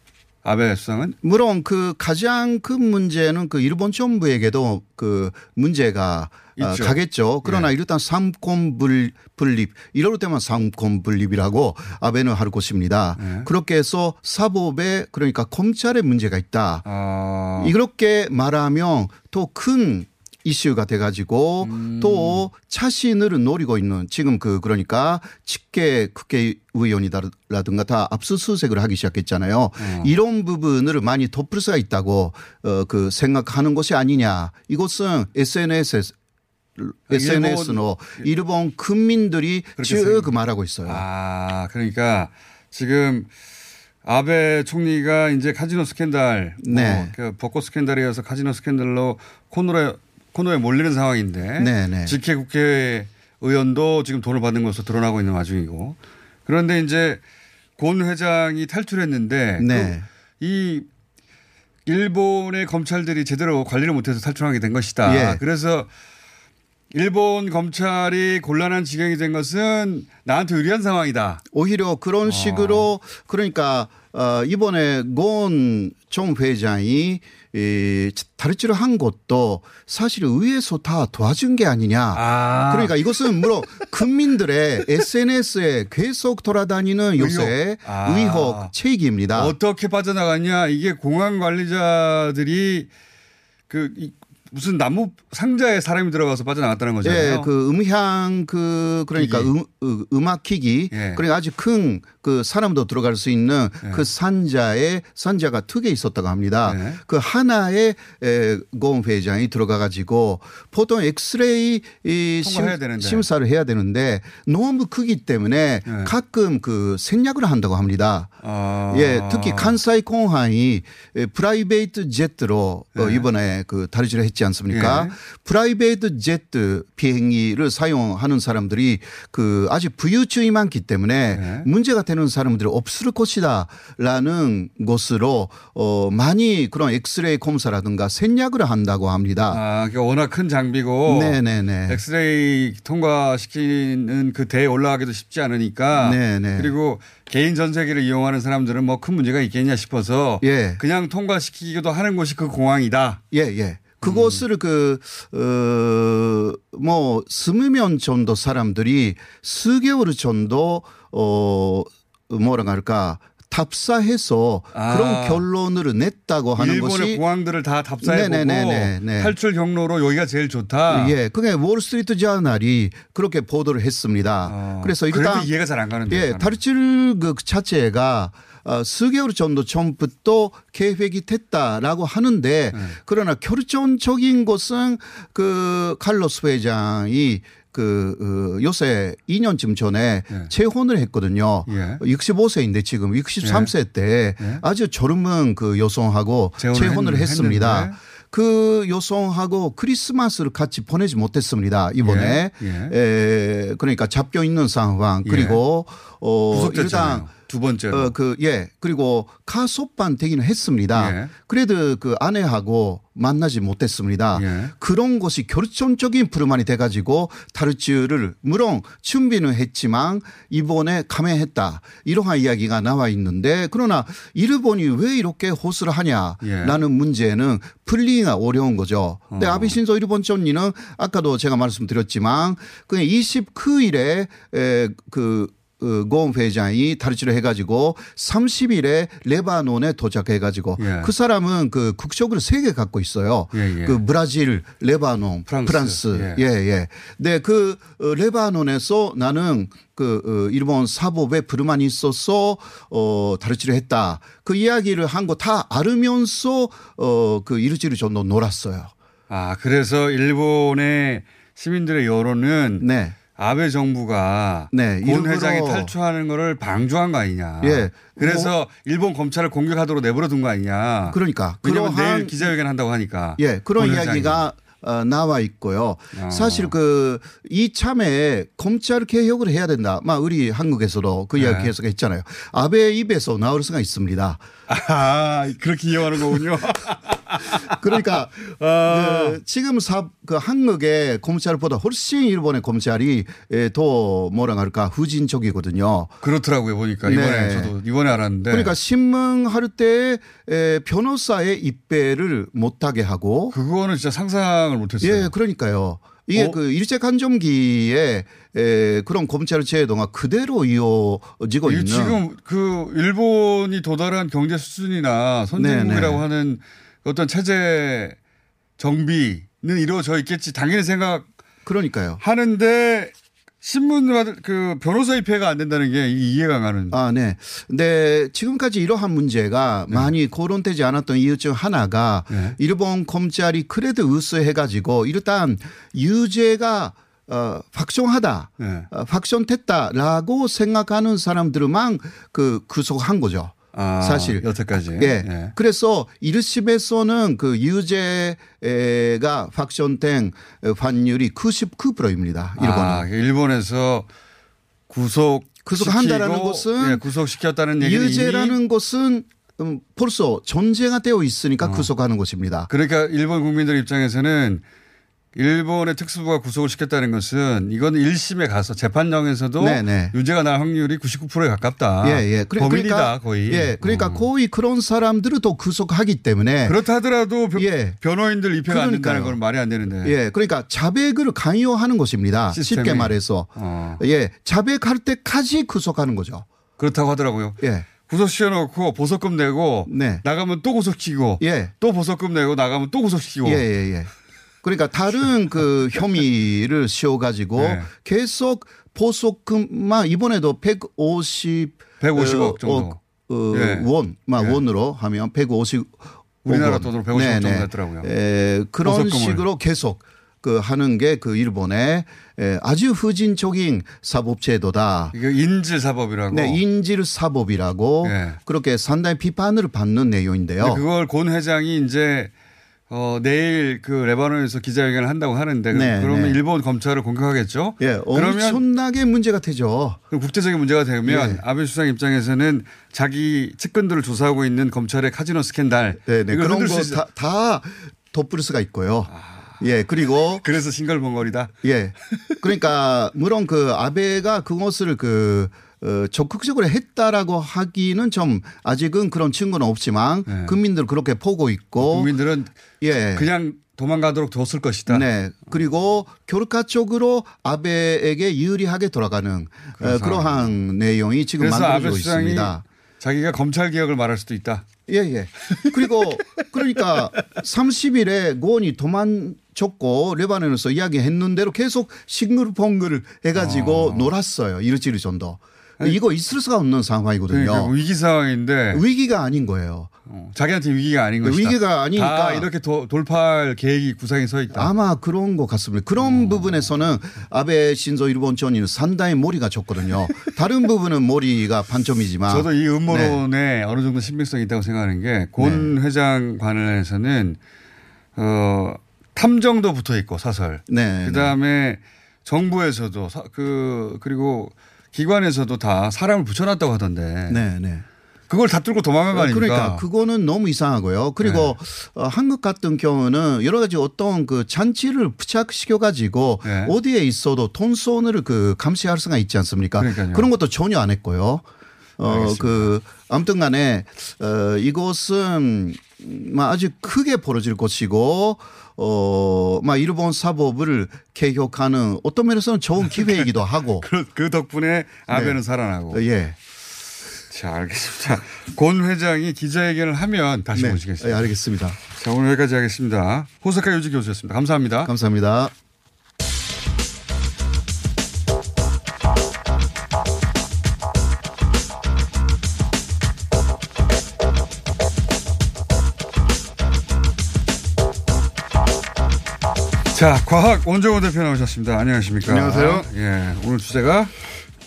아베 수상은? 물론 그 가장 큰 문제는 그 일본 정부에게도 그 문제가 어, 있죠. 가겠죠. 그러나 네. 일단 삼권 불- 분립 이럴 때만 삼권 분립이라고 아베는 할 것입니다. 네. 그렇게 해서 사법에 그러니까 검찰에 문제가 있다. 아. 이렇게 말하면 또큰 이슈가 돼가지고 음. 또 자신을 노리고 있는 지금 그 그러니까 직계 국회의원이라든가 다 압수수색을 하기 시작했잖아요. 어. 이런 부분을 많이 덮을 수가 있다고 어 그 생각하는 것이 아니냐. 이것은 SNS에서 SNS로 일본 국민들이 쭉 말하고 있어요. 아, 그러니까 지금 아베 총리가 이제 카지노 스캔들, 네. 뭐, 그 벚꽃 스캔들이어서 카지노 스캔들로 코너에 코너에 몰리는 상황인데 네, 네. 직계 국회의원도 지금 돈을 받는 것으로 드러나고 있는 와중이고 그런데 이제 곤 회장이 탈출했는데 네. 그이 일본의 검찰들이 제대로 관리를 못해서 탈출하게 된 것이다. 예. 그래서 일본 검찰이 곤란한 지경이 된 것은 나한테 유리한 상황이다. 오히려 그런 식으로 그러니까 어 이번에 곤 총 회장이 이 다르치를 한 것도 사실 의회에서 다 도와준 게 아니냐. 그러니까 이것은 물론 국민들의 SNS에 계속 돌아다니는 요새 의혹. 아. 의혹 체익입니다. 어떻게 빠져나갔냐 이게 공항 관리자들이 그 이- 무슨 나무 상자에 사람이 들어가서 빠져나갔다는 거잖아요. 예, 그 음향 그 그러니까 기기. 음, 음, 음악 기기 예. 그러니까 아주 큰 그 사람도 들어갈 수 있는 예. 그 산자에 산자가 두 개 있었다고 합니다. 예. 그 하나에 에, 곤 회장이 들어가 가지고 보통 엑스레이 이 심. 심사를 해야 되는데 너무 크기 때문에 예. 가끔 그 생략을 한다고 합니다. 아. 예, 특히 칸사이 공항이 에, private jet로 어, 예. 이번에 그 다리지를 했지 않습니까? 예. private jet 비행기를 사용하는 사람들이 그 아직 부유층이 많기 때문에 예. 문제가 되는 사람들이 없을 것이다라는 것으로 어 많이 그런 엑스레이 검사라든가 생략을 한다고 합니다. 아, 그러니까 워낙 큰 장비고 네네네. 엑스레이 통과시키는 그 대에 올라가기도 쉽지 않으니까 네네. 그리고 개인 전세기를 이용하는 사람들은 뭐 큰 문제가 있겠냐 싶어서 예. 그냥 통과시키기도 하는 곳이 그 공항이다. 예, 예. 그것을 그, 어, 뭐, 스무 명 정도 사람들이 수개월 정도, 어, 뭐라 할까, 답사해서 아. 그런 결론을 냈다고 하는 일본의 것이 공항들을 다 답사해보고 네네네네. 탈출 경로로 여기가 제일 좋다. 예, 그게 월스트리트 저널이 그렇게 보도를 했습니다. 그래서 그래도 일단 이해가 잘 안 가는데. 예. 탈출 그 자체가 어, 수개월 정도 전부터 계획이 됐다라고 하는데 네. 그러나 결정적인 것은 그 칼로스 회장이 그 어, 요새 2년쯤 전에 재혼을 했거든요. 예. 65세인데 지금 63세 때 예. 아주 젊은 그 여성하고 재혼을 했- 했습니다. 했는데. 그 여성하고 크리스마스를 같이 보내지 못했습니다. 이번에 예. 에, 그러니까 잡혀 있는 상황 예. 그리고 어 구속됐잖아요. 일단 두 번째로. 어, 그, 예. 그리고 가소반 되기는 했습니다. 예. 그래도 그 아내하고 만나지 못했습니다. 예. 그런 것이 결정적인 불만이 돼가지고 타르츠를 물론 준비는 했지만 이번에 감행했다. 이러한 이야기가 나와 있는데 그러나 일본이 왜 이렇게 호소를 하냐라는 문제는 풀리기가 어려운 거죠. 근데 어. 아베 신조 일본 총리는 아까도 제가 말씀드렸지만 그 29일에 그 어, 고은 회장이 탈출을 해가지고 30일에 레바논에 도착해가지고 예. 그 사람은 그 국적을 세 개 갖고 있어요. 예, 예. 그 브라질, 레바논, 프랑스. 프랑스. 예. 예, 예. 네, 그 어, 레바논에서 나는 그 어, 일본 사법에 불만이 있어서 어 탈출을 했다. 그 이야기를 한 거 다 알으면서 어그 일주일 정도 놀았어요. 아, 그래서 일본의 시민들의 여론은 네. 아베 정부가 네, 곤 일부러- 회장이 탈출하는 거를 방조한 거 아니냐. 예. 그래서 일본 검찰을 공격하도록 내버려 둔 거 아니냐. 그러니까 왜냐면 그러한- 내일 기자회견 한다고 하니까. 예, 그런. 이야기가 어, 나와 있고요. 아. 사실 그 이참에 검찰 개혁을 해야 된다. 막 우리 한국에서도 그 이야기 네. 계속 했잖아요. 아베 입에서 나올 수가 있습니다. 아, 그렇게 이용하는 거군요. 그러니까 그 지금 사, 그 한국의 검찰보다 훨씬 일본의 검찰이 에, 더 뭐라 할까 후진적이거든요. 그렇더라고요 보니까 이번에 네. 저도 이번에 알았는데. 그러니까 신문 할 때 에, 변호사의 입배를 못하게 하고 그거는 진짜 상상을 못했어요. 예, 그러니까요. 이게 어? 그 일제 간점기에 에, 그런 검찰 제도가 그대로 이어지고 있는 지금 그 일본이 도달한 경제 수준이나 선진국이라고 네네. 하는 어떤 체제 정비는 이루어져 있겠지 당연히 생각 그러니까요. 하는데 신문 그 변호사 입회가 안 된다는 게 이해가 안 가는. 아, 네. 근데 지금까지 이러한 문제가 네. 많이 거론되지 않았던 이유 중 하나가 일본 검찰이 그래도 의수해가지고 일단 유죄가 어, 확정하다, 네. 어, 확정됐다라고 생각하는 사람들만 그 구속한 거죠. 아, 사실. 여태까지. 예. 예. 그래서 1심에서는 그 유죄가 확정된 환율이 99%입니다. 일본은. 아, 일본에서 구속 구속한다라는 것은 예, 구속시켰다는 얘기는 유죄라는 것은 음, 벌써 존재가 되어 있으니까 구속하는 것입니다. 그러니까 일본 국민들 입장에서는 일본의 특수부가 구속을 시켰다는 것은 이건 1심에 가서 재판정에서도 네네. 유죄가 날 확률이 99%에 가깝다. 예, 예. 그래- 범인이다 그러니까, 거의. 예. 그러니까 거의 그런 사람들을 또 구속하기 때문에 그렇다 하더라도 변- 예. 변호인들 입회가 안 된다는 그러니까요. 건 말이 안 되는데. 예, 그러니까 자백을 강요하는 것입니다. 시스템이. 쉽게 말해서. 어. 예, 자백할 때까지 구속하는 거죠. 그렇다고 하더라고요. 예. 구속 시켜놓고 보석금 내고 네. 나가면 또 구속시키고 예. 또 보석금 내고 나가면 또 구속시키고 예, 예, 예. 그러니까 다른 그 혐의를 씌워가지고 네. 계속 보석금만 이번에도 150 150억 정도. 어, 어, 예. 원, 막 예. 원으로 하면 150. 우리나라 돈으로 150억 정도 했더라고요. 에, 그런 보석금을. 식으로 계속 그 하는 게 그 일본의 에, 아주 후진적인 사법 제도다. 이게 인질 사법이라고. 네, 인질 사법이라고 예. 그렇게 상당히 비판을 받는 내용인데요. 그걸 곤 회장이 이제 어, 내일 그 레바논에서 기자회견을 한다고 하는데 네, 그러면 네. 일본 검찰을 공격하겠죠. 예, 그러면 엄청나게 문제가 되죠. 그럼 국제적인 문제가 되면 예. 아베 수상 입장에서는 자기 측근들을 조사하고 있는 검찰의 카지노 스캔들 네, 네. 그런 흔들 거수 있- 다, 다 덮을 수가 있고요. 예, 그리고 그래서 싱글벙거리다. 예. 그러니까 물론 그 아베가 그것을 그 어, 적극적으로 했다라고 하기는 좀 아직은 그런 증거는 없지만 네. 국민들 그렇게 보고 있고 국민들은 예. 그냥 도망가도록 뒀을 것이다. 네. 그리고 결과적으로 아베에게 유리하게 돌아가는 어, 그러한 내용이 지금 그래서 만들어지고 있습니다. 자기가 검찰 개혁을 말할 수도 있다. 예, 예. 그리고 그러니까 30일에 고원이 도망쳤고 레바논에서 이야기했는 대로 계속 싱글벙글 해가지고 놀았어요. 이르지르 정도. 이거 있을 수가 없는 상황이거든요. 그러니까 위기 상황인데 위기가 아닌 거예요. 어, 자기한테 위기가 아닌 것이다. 위기가 아니니까. 다 이렇게 도- 돌파할 계획이 구상이 서 있다. 아마 그런 것 같습니다. 그런 부분에서는 아베 신조 일본 전이는 상당히 머리가 좋거든요. 다른 부분은 머리가 반점이지만. 저도 이 네. 음모론에 어느 정도 신빙성이 있다고 생각하는 게곤 회장 관련해서는 어, 탐정도 붙어 있고 사설. 네. 그다음에 정부에서도 사- 그 그리고 기관에서도 다 사람을 붙여놨다고 하던데. 네, 네. 그걸 다 뚫고 도망간 거 아닙니까? 그러니까 그거는 너무 이상하고요. 그리고 네. 어, 한국 같은 경우는 여러 가지 어떤 그 잔치를 부착시켜 가지고 네. 어디에 있어도 돈 손을 그 감시할 수가 있지 않습니까? 그러니까요. 그런 것도 전혀 안 했고요. 어. 그 아무튼 간에 어, 이것은 막 아주 크게 벌어질 것이고 어, 막 일본 사법을 개혁하는 어떤 면에서는 좋은 기회이기도 하고. 그, 그 덕분에 아베는 살아나고. 예. 자, 알겠습니다. 곤 회장이 기자회견을 하면 다시 네. 모시겠습니다. 예, 알겠습니다. 자, 오늘 여기까지 하겠습니다. 호사카 유지 교수였습니다. 감사합니다. 감사합니다. 자, 과학 원정호 대표 나오셨습니다. 안녕하십니까? 안녕하세요. 예, 오늘 주제가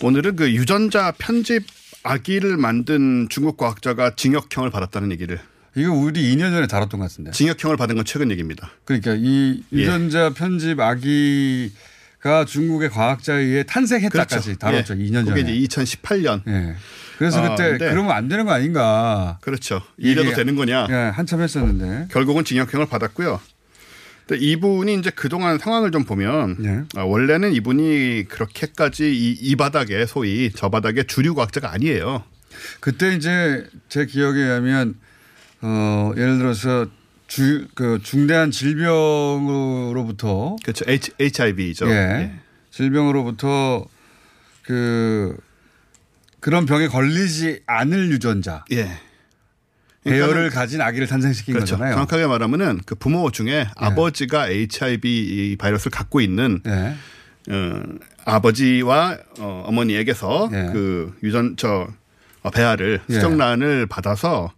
오늘은 그 유전자 편집 아기를 만든 중국 과학자가 징역형을 받았다는 얘기를. 이거 우리 2년 전에 다뤘던 것 같은데. 징역형을 받은 건 최근 얘기입니다. 그러니까 이 예. 유전자 편집 아기가 중국의 과학자에 의해 탄생했다까지 다뤘죠. 2년 전에. 그게 이제 2018년. 예. 그래서 아, 그때 그러면 안 되는 거 아닌가. 그렇죠. 이래도 되는 거냐. 예, 한참 했었는데. 결국은 징역형을 받았고요. 근데 이분이 이제 그동안 상황을 좀 보면 예. 아, 원래는 이분이 그렇게까지 이, 이 바닥에 소위 저 바닥에 주류 과학자가 아니에요. 그때 이제 제 기억에 의하면 어 예를 들어서 주 그 중대한 질병으로부터 그렇죠. H, HIV죠. 예. 질병으로부터 그 그런 병에 걸리지 않을 유전자 예. 그러니까는- 가진 아기를 탄생시킨 그렇죠. 거잖아요. 정확하게 말하면은 그 부모 중에 아버지가 HIV 이 바이러스를 갖고 있는 예. 어, 아버지와 어, 어머니에게서 예. 그 유전 저 어, 배아를 예. 수정란을 받아서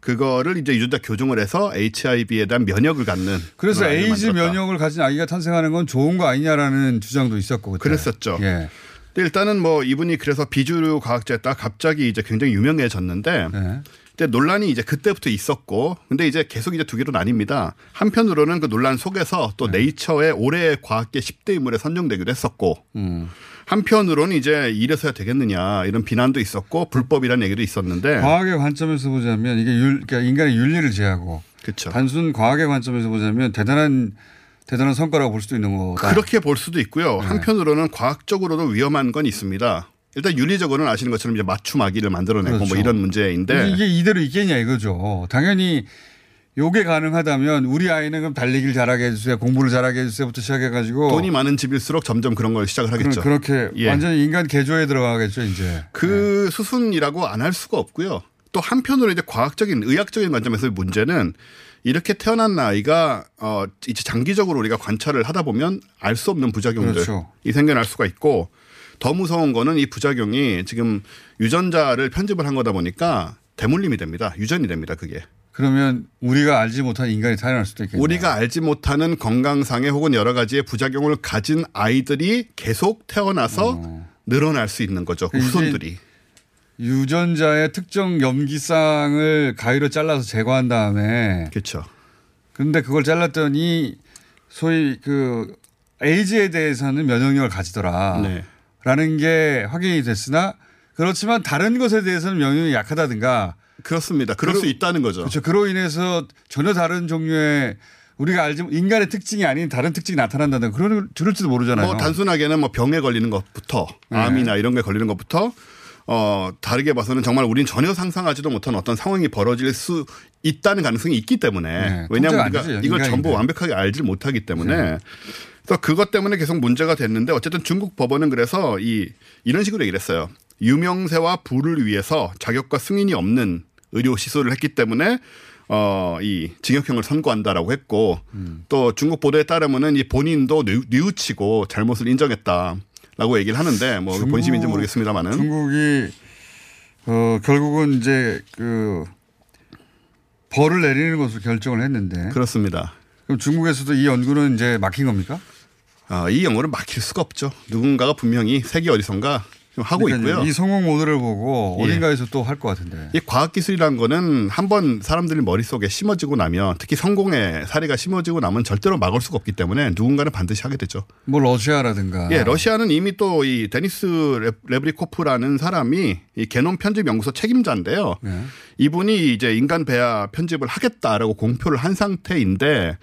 그거를 이제 유전자 교정을 해서 HIV에 대한 면역을 갖는 그래서 에이즈 만들었다. 면역을 가진 아기가 탄생하는 건 좋은 거 아니냐라는 주장도 있었고 그때. 그랬었죠. 예. 근데 일단은 뭐 이분이 그래서 비주류 과학자였다 갑자기 이제 굉장히 유명해졌는데 네. 근데 논란이 이제 그때부터 있었고 근데 이제 계속 이제 두 개로 나뉩니다. 한편으로는 그 논란 속에서 또 네 이처의 올해의 과학계 10대 인물에 선정되기도 했었고 음. 한편으로는 이제 이래서야 되겠느냐 이런 비난도 있었고 불법이라는 얘기도 있었는데 과학의 관점에서 보자면 이게 윤, 그러니까 인간의 윤리를 제하고 그렇죠. 단순 과학의 관점에서 보자면 대단한 대단한 성과라고 볼 수도 있는 거다. 그렇게 볼 수도 있고요. 네. 한편으로는 과학적으로도 위험한 건 있습니다. 일단 윤리적으로는 아시는 것처럼 이제 맞춤 아기를 만들어내고 그렇죠. 뭐 이런 문제인데 이게 이대로 있겠냐 이거죠. 당연히 요게 가능하다면 우리 아이는 그럼 달리기를 잘하게 해주세요. 공부를 잘하게 해주세요부터 시작해가지고 돈이 많은 집일수록 점점 그런 걸 시작을 하겠죠. 그렇게 예. 완전히 인간 개조에 들어가겠죠 이제. 그 수순이라고 안 할 수가 없고요. 또 한편으로 이제 과학적인 의학적인 관점에서의 문제는 이렇게 태어난 아이가 어 이제 장기적으로 우리가 관찰을 하다 보면 알 수 없는 부작용들이 그렇죠. 생겨날 수가 있고 더 무서운 거는 이 부작용이 지금 유전자를 편집을 한 거다 보니까 대물림이 됩니다. 유전이 됩니다. 그게. 그러면 우리가 알지 못한 인간이 태어날 수도 있겠네요. 우리가 알지 못하는 건강상의 혹은 여러 가지의 부작용을 가진 아이들이 계속 태어나서 늘어날 수 있는 거죠. 그 이게 후손들이. 유전자의 특정 염기쌍을 가위로 잘라서 제거한 다음에 그렇죠. 근데 그걸 잘랐더니 소위 그 에이즈에 대해서는 면역력을 가지더라. 네. 라는 게 확인이 됐으나 그렇지만 다른 것에 대해서는 면역력이 약하다든가 그렇습니다. 그럴 수 있다는 거죠. 그렇죠. 그로 인해서 전혀 다른 종류의 우리가 알지 인간의 특징이 아닌 다른 특징이 나타난다든가 그런 걸 들을지도 모르잖아요. 뭐 단순하게는 뭐 병에 걸리는 것부터 네. 암이나 이런 게 걸리는 것부터 어 다르게 봐서는 정말 우린 전혀 상상하지도 못한 어떤 상황이 벌어질 수 있다는 가능성이 있기 때문에 네, 왜냐하면 우리가 되죠, 이걸 인간인데. 전부 완벽하게 알지 못하기 때문에 네. 그래서 그것 때문에 계속 문제가 됐는데 어쨌든 중국 법원은 그래서 이 이런 식으로 얘기를 했어요. 유명세와 부를 위해서 자격과 승인이 없는 의료 시술을 했기 때문에 어, 이 징역형을 선고한다라고 했고 음. 또 중국 보도에 따르면은 이 본인도 뉘- 뉘우치고 잘못을 인정했다라고 얘기를 하는데 뭐 중국- 본심인지 모르겠습니다만은 중국이 어 결국은 이제 그 벌을 내리는 것으로 결정을 했는데 그렇습니다. 그럼 중국에서도 이 연구는 이제 막힌 겁니까? 아, 이 연구를 막힐 수가 없죠. 누군가가 분명히 세계 어디선가 좀 하고 그러니까요. 있고요. 이 성공 모델을 보고 예. 어딘가에서 또 할 것 같은데. 이 과학 기술이라는 거는 한번 사람들이 머릿속에 심어지고 나면 특히 성공의 사례가 심어지고 나면 절대로 막을 수가 없기 때문에 누군가는 반드시 하게 되죠. 뭐 러시아라든가. 예, 러시아는 이미 또 이 데니스 레- 레브리코프라는 사람이 이 게놈 편집 연구소 책임자인데요. 네. 이분이 이제 인간 배아 편집을 하겠다라고 공표를 한 상태인데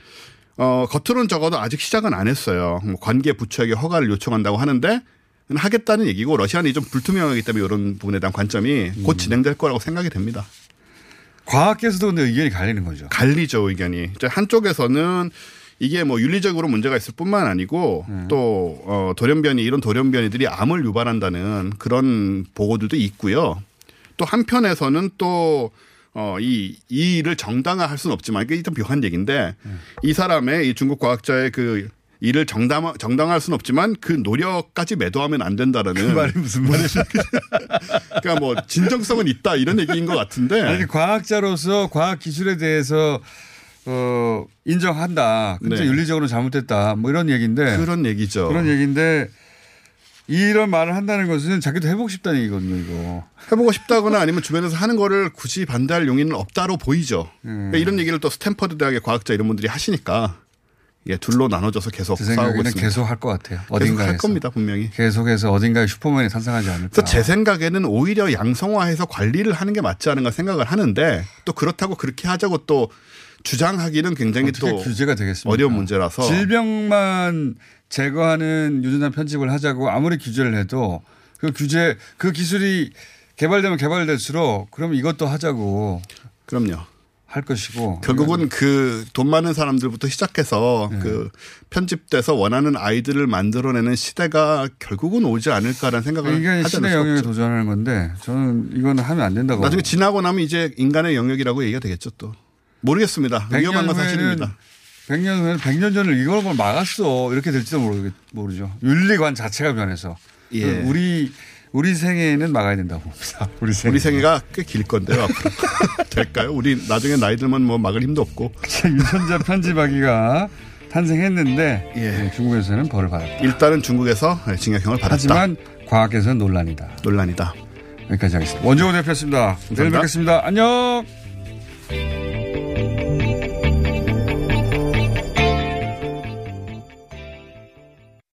어, 겉으로는 적어도 아직 시작은 안 했어요. 뭐 관계 부처에게 허가를 요청한다고 하는데 하겠다는 얘기고 러시아는 좀 불투명하기 때문에 이런 부분에 대한 관점이 곧 음. 진행될 거라고 생각이 됩니다. 과학계에서도 근데 의견이 갈리는 거죠. 갈리죠 의견이. 한쪽에서는 이게 뭐 윤리적으로 문제가 있을 뿐만 아니고 네. 또 어, 돌연변이 이런 돌연변이들이 암을 유발한다는 그런 보고들도 있고요. 또 한편에서는 또 어, 이, 이 일을 정당화할 수는 없지만 이게 일단 묘한 얘기인데 네. 이 사람의 이 중국 과학자의 그 일을 정당, 정당화할 수는 없지만 그 노력까지 매도하면 안 된다라는. 그 말이 무슨 말이죠? 그러니까 뭐 진정성은 있다 이런 얘기인 것 같은데. 아니 과학자로서 과학 기술에 대해서 어 인정한다. 근데 네. 윤리적으로 잘못됐다. 뭐 이런 얘기인데 그런 얘기죠. 그런 얘기인데 이런 말을 한다는 것은 자기도 해보고 싶다는 얘기거든요. 이거. 해보고 싶다거나 아니면 주변에서 하는 거를 굳이 반대할 용의는 없다로 보이죠. 음. 그러니까 이런 얘기를 또 스탠퍼드 대학의 과학자 이런 분들이 하시니까 예, 둘로 나눠져서 계속 제 싸우고 생각에는 있습니다. 계속 할 것 같아요. 계속 어딘가에서. 할 겁니다 분명히. 계속해서 어딘가에 슈퍼맨이 탄생하지 않을까. 그래서 제 생각에는 오히려 양성화해서 관리를 하는 게 맞지 않은가 생각을 하는데 또 그렇다고 그렇게 하자고 또 주장하기는 굉장히 또 규제가 되겠습니까? 어려운 문제라서 질병만 제거하는 유전자 편집을 하자고 아무리 규제를 해도 그 규제 그 기술이 개발되면 개발될수록 그럼 이것도 하자고 그럼요. 할 것이고 결국은 그 돈 많은 사람들부터 시작해서 네. 그 편집돼서 원하는 아이들을 만들어내는 시대가 결국은 오지 않을까라는 생각을 인간이 하지 수 영역에 없죠. 도전하는 건데 저는 이거는 하면 안 된다고. 나중에 지나고 나면 이제 인간의 영역이라고 얘기가 되겠죠 또. 모르겠습니다. 위험한 건 사실입니다. 100년 후에는 100년 전에 이걸 뭘 막았어 이렇게 될지도 모르, 모르죠. 윤리관 자체가 변해서 예. 우리 우리 생애는 막아야 된다고 봅니다. 우리 생애. 우리 생애가 꽤 길 건데요. 앞으로. 될까요? 우리 나중에 나이 들면 뭐 막을 힘도 없고. 유전자 편집하기가 탄생했는데 예. 네, 중국에서는 벌을 받았다. 일단은 중국에서 징역형을 받았다. 하지만 과학에서 논란이다. 논란이다. 여기까지 하겠습니다. 원종호 대표였습니다. 내일. 뵙겠습니다. 안녕.